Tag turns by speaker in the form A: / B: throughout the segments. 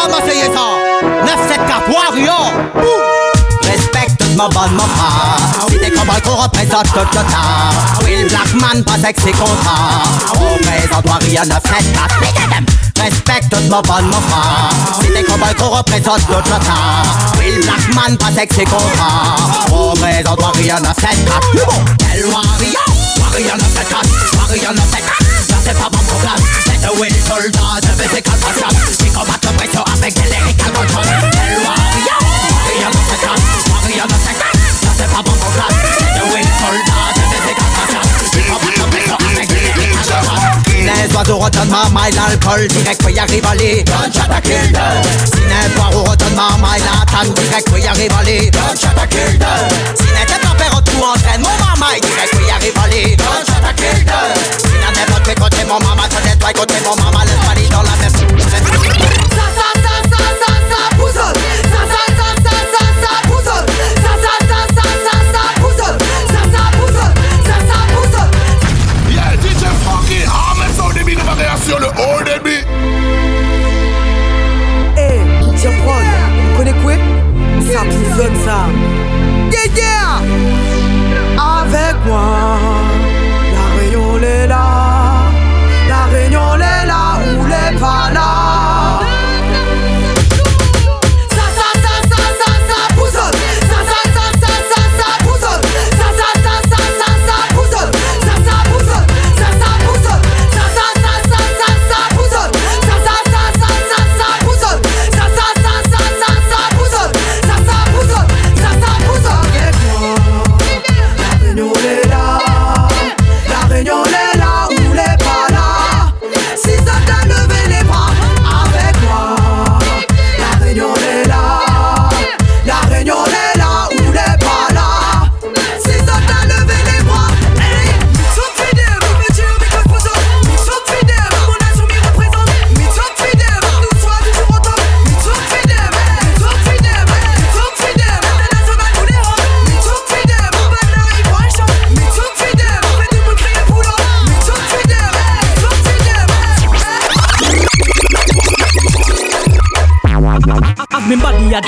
A: ça 974 Warrior Respecte ma bonne frère Si t'es comme qu'on représente tout le temps. Will Blackman, pas sexy contrat Représente Warrior 974 Respecte ma bonne mon frère Si t'es comme qu'on représente tout le temps. Will Blackman, pas sexy contrat Représente Warrior 974 Quel Warrior Warrior 974 Warrior 974 Ça c'est pas bon problème C'est de Will soldat de physical passion Qui combattent le pression avec des lyrical control Quel Warrior Warrior 974 Warrior 974 Ça c'est pas bon problème C'est de Will soldat de physical passion Qui combattent le pression avec les oiseaux retournent ma maille, l'alcool direct peut y arriver les gunshots à kill Si n'est pas au retourne ma maille, la tanne direct peut y arriver les gunshots à kill Si n'est pas père tout entraîne mon mamaille, direct peut y arriver les gunshots à kill Si n'est pas côté mon maman, ça n'est pas côté mon maman, laisse pas dans la même.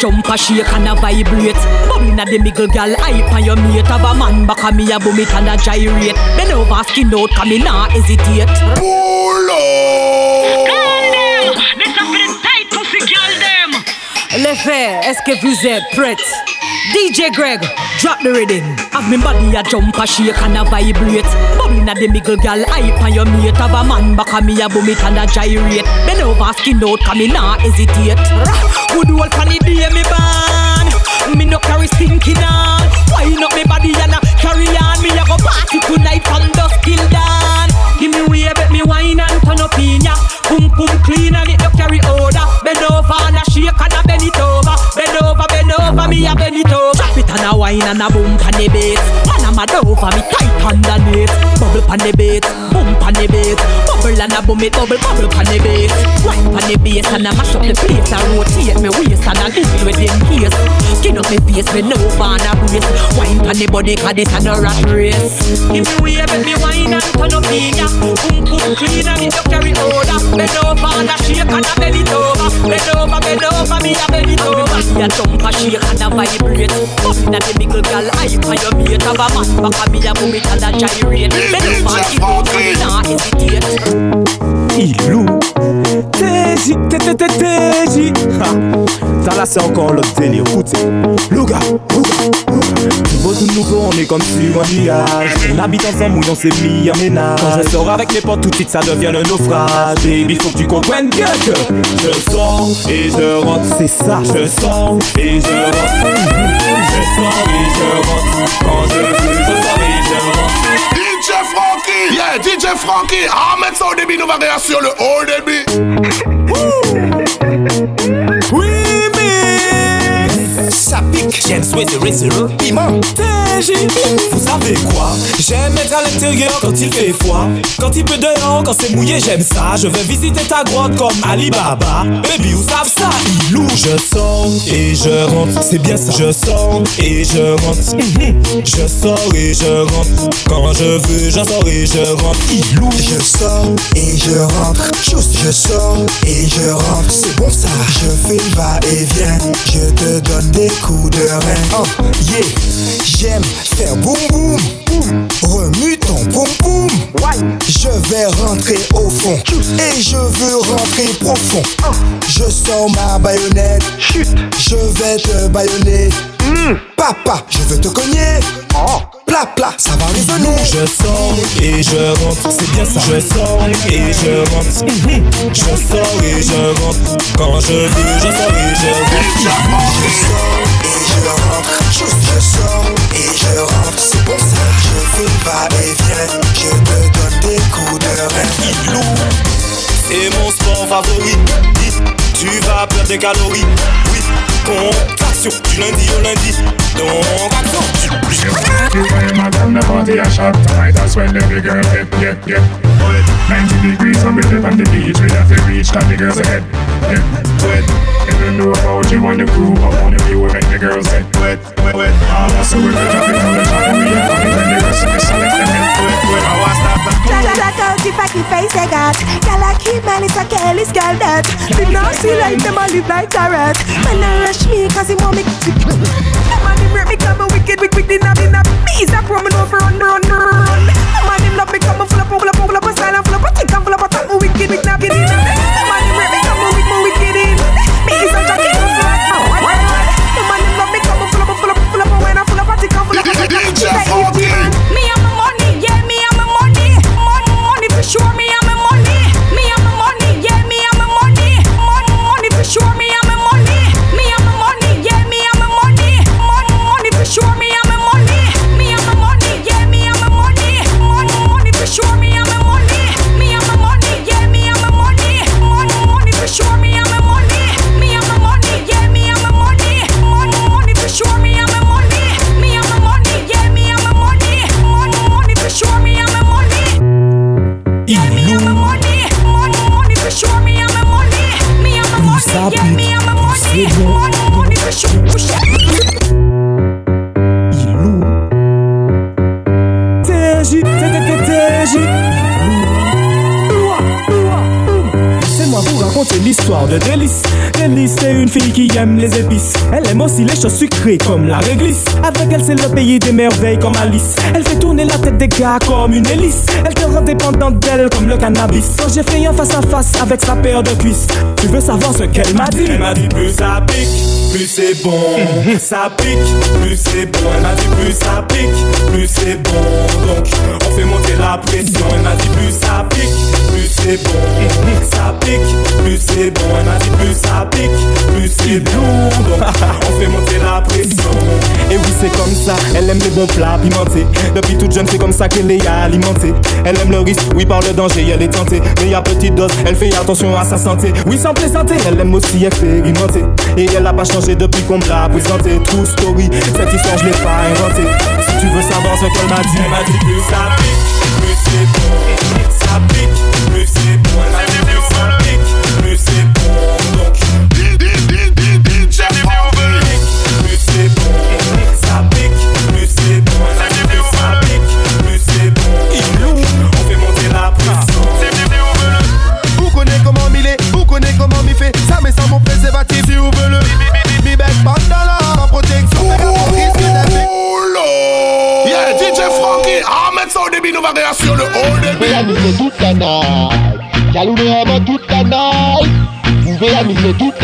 B: Jump a shake and a vibrate. Bubbling a the middle gal hype on your mate. Have a man back a me a boom it and a gyrate. Bend over skin out come me nah hesitate.
C: Pull up!
B: This a fit tight pussy girl them. Les frères, est-ce que vous êtes prêtes? DJ Greg, drop the rhythm. Have me body a jump a shake and a vibrate. Bubbling a the middle gal hype on your mate. Have a man back a me a boom it and a gyrate. Bend over skin out come me nah hesitate. Good old funny day me born. Me no carry stinking on. Wind up me body and a carry on. Me a go party tonight from dusk till dawn. Give me way, bet me wine and turn up in ya. Pum pum clean and it no carry odor Bend over and a shake and a bend it it over Drop it and a wine and a boom pan the bass a mad over, me tight underneath Bubble pan the bass, boom pan the bass Bubble and a boom it, bubble, bubble pan the bass Wine pan the bass and a mash up the place And rotate me waist and a leave with them case. Skin up me face, bend over and a brace Wine pan the body cause this a no rat race. Give me way, bet me wine and turn up in ya. Boom boom clean and it no carry odor Bend over and a shake and a bend it over. Bend over, bend over, me a bend it over. Me a jump a shake and a vibrate. Bumping at the middle gal hype on your mate. A man back a me a boom it and a gyrate Bend over and keep out and me nah hesitate.
D: Ilou TJ, TTTJ C'est encore l'autre délire, écoutez Louga, Beau tout nouveau, on est comme sur un nuage. On habite ensemble, où on s'est mis en ménage. Quand je sors avec mes potes, tout de suite ça devient un naufrage. Baby, faut que tu comprennes bien que Je sors et je rentre, c'est ça. Je sors et je rentre. Je sors et je rentre. Quand je veux, je sors et je rentre.
C: DJ Frankie. Yeah, DJ Frankie. Ah, mettre ça au début, nous va réagir le haut débit
D: zero, imam, TJ, J'aime être à l'intérieur quand il fait froid. Quand il peut dehors, quand c'est mouillé j'aime ça. Je vais visiter ta grotte comme Alibaba. Baby vous savez ça? Ilou Je sors et je rentre. C'est bien ça. Je sors et je rentre. Mhm. Je sors et je rentre. Quand je veux je sors et je rentre. Ilou
E: Je sors et je rentre. Juste je sors et je rentre. C'est bon ça. Je fais le va-et-vient. Je te donne des coups de rein. Oh, yeah. J'aime faire boum boum Remue ton boum boum Je vais rentrer au fond Et je veux rentrer profond. Je sors ma baïonnette. Je vais te baïonner. Papa, je veux te cogner. Pla pla, ça va résonner
D: Je sors et je rentre. C'est bien ça. Je sors et je rentre. Je sors et je rentre. Quand je veux, je sors et je rentre.
E: Je sors et je rentre. Je sors et je rentre. C'est pour et viens Je te donne des coups de rein
D: C'est mon sport favori Tu vas perdre des calories. Oui, contraction du lundi au lundi. Donc action.
C: Gun, the party a shot tonight That's when every girl get, get, get 90 degrees on the beach We have to reach, got the girls ahead Get wet If you. know about you on the crew only we will make the girls get wet, wet, wet All of us so we will drop it down the top And we are having when the rest of the select them get wet, wet I want stop that
B: Black out the fucking face they got Girl I keep it's a careless girl that Did not see like them all live like a rat Man they rush me cause he want me Man him rip me come a wicked wicked wicked in a Me is a pro me know for run run run Man him love me come
D: raconter l'histoire de Délice. Délice, c'est une fille qui aime les épices. Elle aime aussi les choses sucrées comme la réglisse. Avec elle, c'est le pays des merveilles comme Alice. Elle fait tourner la tête des gars comme une hélice. Elle te rend dépendante d'elle comme le cannabis. Quand j'ai fait un face à face avec sa paire de cuisses, tu veux savoir ce qu'elle m'a dit? Elle m'a dit plus ça pique, plus c'est bon. ça pique, plus c'est bon. Elle m'a dit plus ça pique, plus c'est bon. Donc on fait monter la pression. Elle m'a dit plus ça pique, plus c'est bon. C'est bon. Elle m'a dit plus ça pique, plus c'est bon. On fait monter la pression. Et oui c'est comme ça. Elle aime les bons plats pimentés. Depuis toute jeune c'est comme ça qu'elle est alimentée. Elle aime le risque, oui par le danger elle est tentée. Mais à petite dose, elle fait attention à sa santé. Oui sans plaisanter, elle aime aussi expérimenter. Et elle a pas changé depuis qu'on me l'a présenté. True story, cette histoire je l'ai pas inventée. Si tu veux savoir ce qu'elle m'a dit, elle m'a dit plus ça pique, plus c'est bon. Ça pique, plus c'est bon.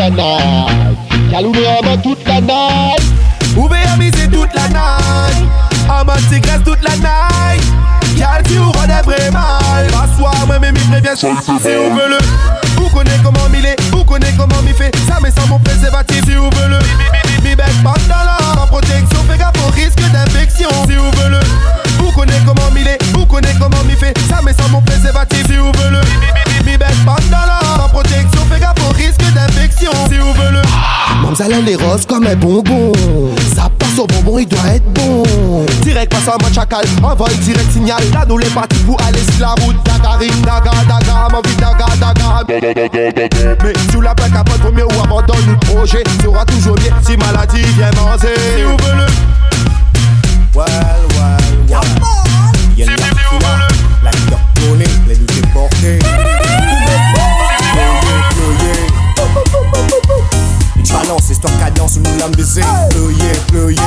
D: la
F: night Kaloune aman la night la night tout la night
G: si mwen me mi previen chante si ou ve le Ou konen koman mi le, ou konen koman mi fe Sa me san mon preservatif si ou ve le Mi bek bandala, ma protection Fè gaffe au risque d'infection si ou ve le Ou konen koman mi le, ou konen koman mi fe Sa me san mon preservatif si ou ve le Mi bek bandala, ma protection Fè gaffe au risque d'infection si vous voulez le
E: Mamzelle elle est rose comme un bonbon. Ça part
G: Son bonbon il doit être bon. Direct passe en mode chacal Envoie direct signal. Là nous les partis pour aller sur la route. Dagaring, daga, daga Ma vie daga, daga. Mais sous la plaque à pas premier ou abandonne le projet. Sera toujours bien si maladie vient manger Si vous voulez
H: Well, well, well Y'a la fila La cartonnée Les luttes déportées Balance, histoire cadence, nous l'âme baiser Pleuyer, pleuyer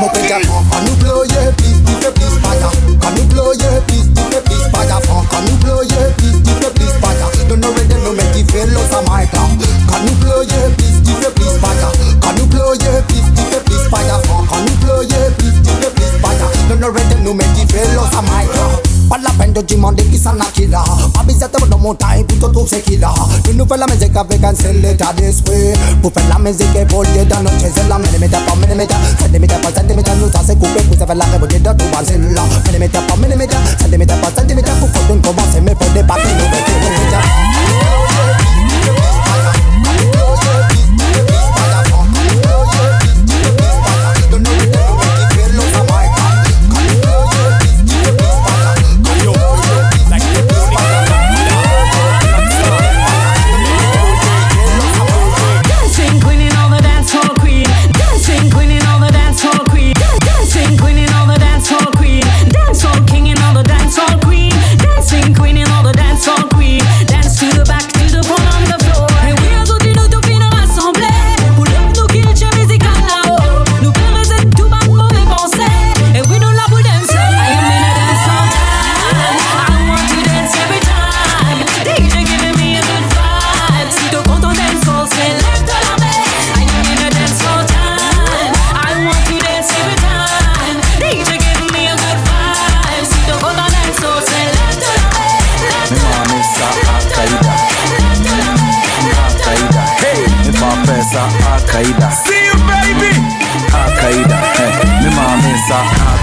I: Mon père Franck, quand nous ployer, please, dis fais please, paga. Quand nous ployer, please, dis fais please. Franck, quand nous ployer, please, dis fais please, paga. Don't know where they know you feel lost on my club. Quand nous ployer, please, dis fais please, paga. Quand nous ployer, please, dis fais please. Franck, quand nous ployer, please, dis fais please, paga. Don't know where they know you feel lost on my club. Pas la peine de demander qui s'en a qui là Pas besoin de mon time trouver c'est qui là De nous faire la musique avec un seul état d'esprit Pour faire la musique évoluer dans notre là Millimètre par millimètre, centimètre par centimètre Nous ça c'est coupé la tout là Millimètre par millimètre, centimètre par centimètre Pour qu'on donne commencer mais nous mettez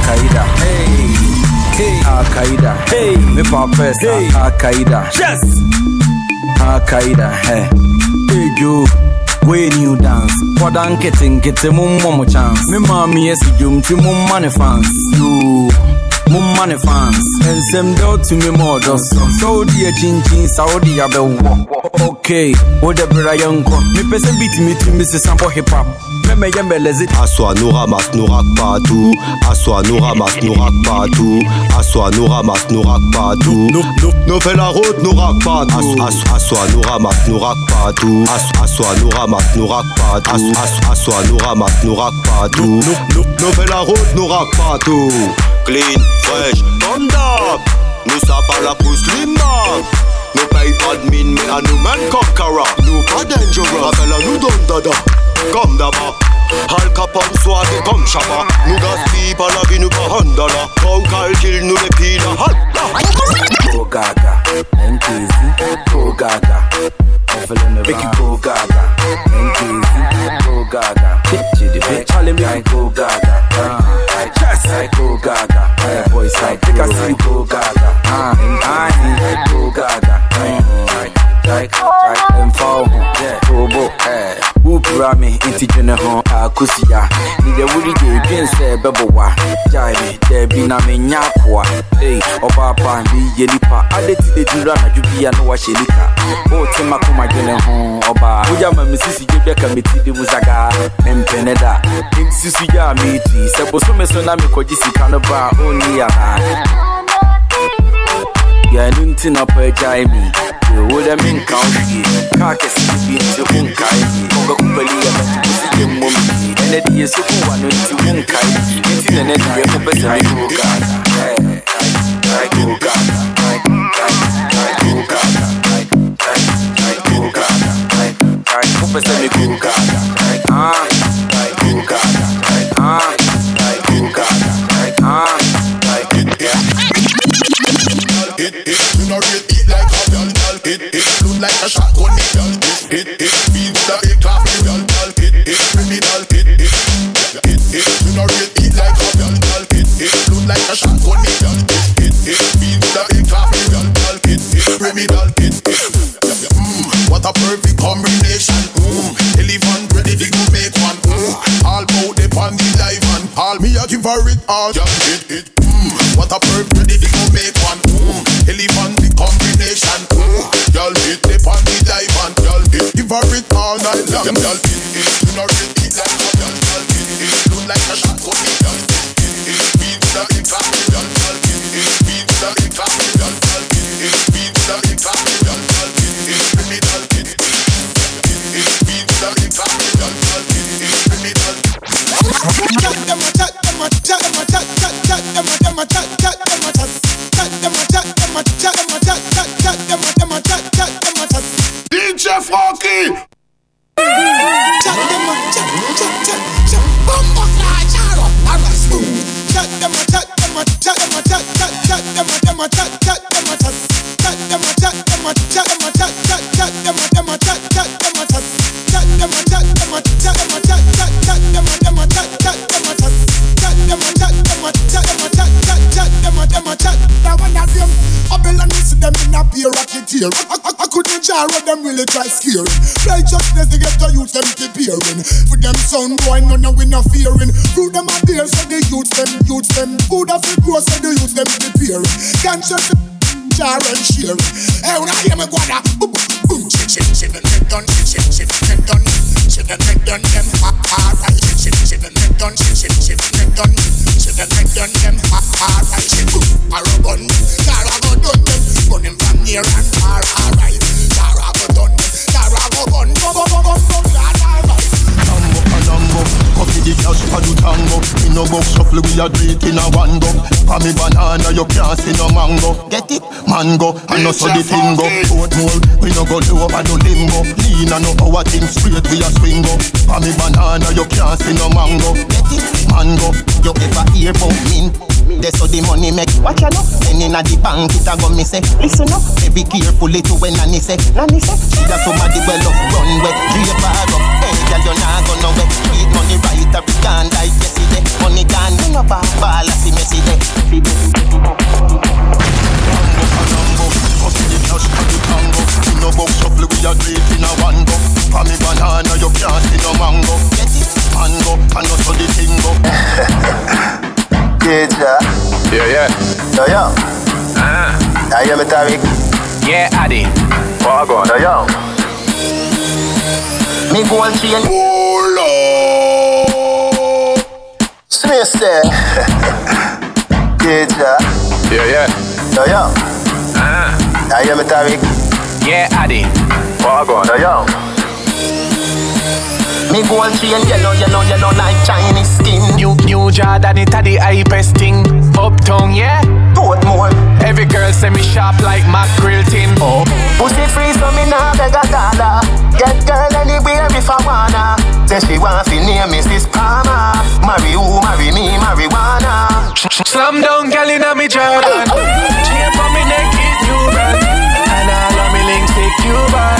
J: Akaida. Hey, hey, Akaida. Hey, me papers. Hey, Akaida. Yes, Akaida. Hey, hey, yo, When you dance, what I'm getting, get a mum, mum chance. Me mommy, yes, you, mum, money fans. You. mo mma ne fans nsɛm da wotumi ma ɔdɔ so sɛ wode akyinkyin sa wode ok. Wode bra yɛnkɔ mepɛ sɛ bitimitumi sesa bɔ hip hop mɛmɛyɛ mɛlɛze
K: asɔa no ramas no rak pato asɔa no ramas no rak pato asɔa no ramas no rak pato no fɛ la route no rak pato asɔa no ramas no rak pato asɔa no Clean, fresh, comme d'hab. Nous ça pas la pousse limba. Nous paye pas de mine, mais à nous même conqueror. Nous pas dangerous. Rappelle à nous donne dada. Comme d'abord. Al Capone soirée comme Shabba. Nous gaspille pas la vie, nous pas Honda là Qu'on calcule, nous les pile
J: Go gaga NKZ Go gaga Make you go gaga NKZ Go gaga Chitty bitch Charlie me go gaga I go gaga Hey boys Think I see go gaga anyị oge aga mfa tobo wopura me nti dwene ho akosi ya nidɛ wode de dwen sɛ ɛbɛbowa gyae me daabi na menya akoa ei ɔbaapa meyɛ nipa ade ti dɛdura anadwo bia na wahyɛ nika wotema koma dwene ho ɔbaa wogya ma mesisi gye bɛka meti de mu zagaa mempɛne da msi so gyaa meetui sɛ bosome so na mekɔgye sika no baa ɔnni anaa Yeah, no nti na pa agyae me wo dɛ menka wo fie kaa kɛse bi nti wo nkae wobɛkopali yɛ mɛtoko si gye mmɔ me fie ɛnɛ deɛ so ku wa no nti wo nkae nti nɛnɛ deɛ mopɛ sɛ mekɔ gaga Go gaga Go gaga Go gaga Wopɛ sɛ mekɔ gaga Ah
L: it, it. You know real it like a real girl, it, it. Look like a shotgun, it, girl, it, it, it. Feel the big clap, it, real girl, it, it. Criminal, it, it, it, it. You know real it like a real girl, it, it. Look like a shotgun, it, girl, it, it, it. Feel the big clap, it, real girl, it, it. Criminal, it, it. Mmm, what a perfect combination. Mmm, elephant ready to go make
C: one. Mmm, all about the on the live and all me a give her it all. Yeah, it, it. Mmm, what a perfect. Girl, it on the diamond. Girl, hit deliver it all night long. Girl, it. Really try scaring Righteousness to get to youth them preparing For them sound boy none of we no fearing. Through them a dear so the youth them youth them. Food of the grow so the youth them preparing Conscious jar and sharing Hey when I hear me go boom boom Chip chip chip and them done chip chip chip and them done Chip and them done them alright Chip chip chip and them done chip chip chip and them done Chip and them done them alright Chip boom arrow bun Cara go done them Run them from near and far alright Cara go done Cara go bun Go go go go go alright
M: Tambo a lambo Coffee the cash for the tango In no box shuffle we a do it in a one go For me banana you can't see no mango Get it? Mango And no so the thing go Boat more We no go low over no limbo Lean and no our thing straight we a swing go For me banana you can't see no mango? Mango You ever hear about mint? That's how the money make Watch ya no Then inna the bank it a go me say Listen up Be careful it when nanny say Nanny say. She da somebody well up run wet Drape her up Hey girl you nah go nowhere Treat money right up Can't like yesterday Money gone You no ball ball I see messy day No box shuffle we a do it in a one go For me banana you can't see no mango Get it? Mango And no so the thing go
H: Yeah,
N: Yeah, yeah.
H: Yo, yo.
N: Ah.
H: I hear me, Tariq.
N: Yeah, Addy. What go on?
H: Yo, yo. Me gold chain. Smith there. Yeah,
N: Yeah, yeah.
H: Yo, yo. I hear me, Tariq.
N: Yeah, Addy. What go on?
H: Yo, yo.
M: Me gold chain yellow, yellow, yellow like Chinese skin
N: New, new Jordan, it a the hypest thing. Uptown, yeah.
M: Portmore.
N: Every girl say me sharp like mackerel tin. Oh.
M: Pussy free so me nah beg a dollar Get girl anywhere if I wanna Say she want fi name Mrs. Palmer Marry who, marry me, marijuana
N: Slam down, girl inna me make you buy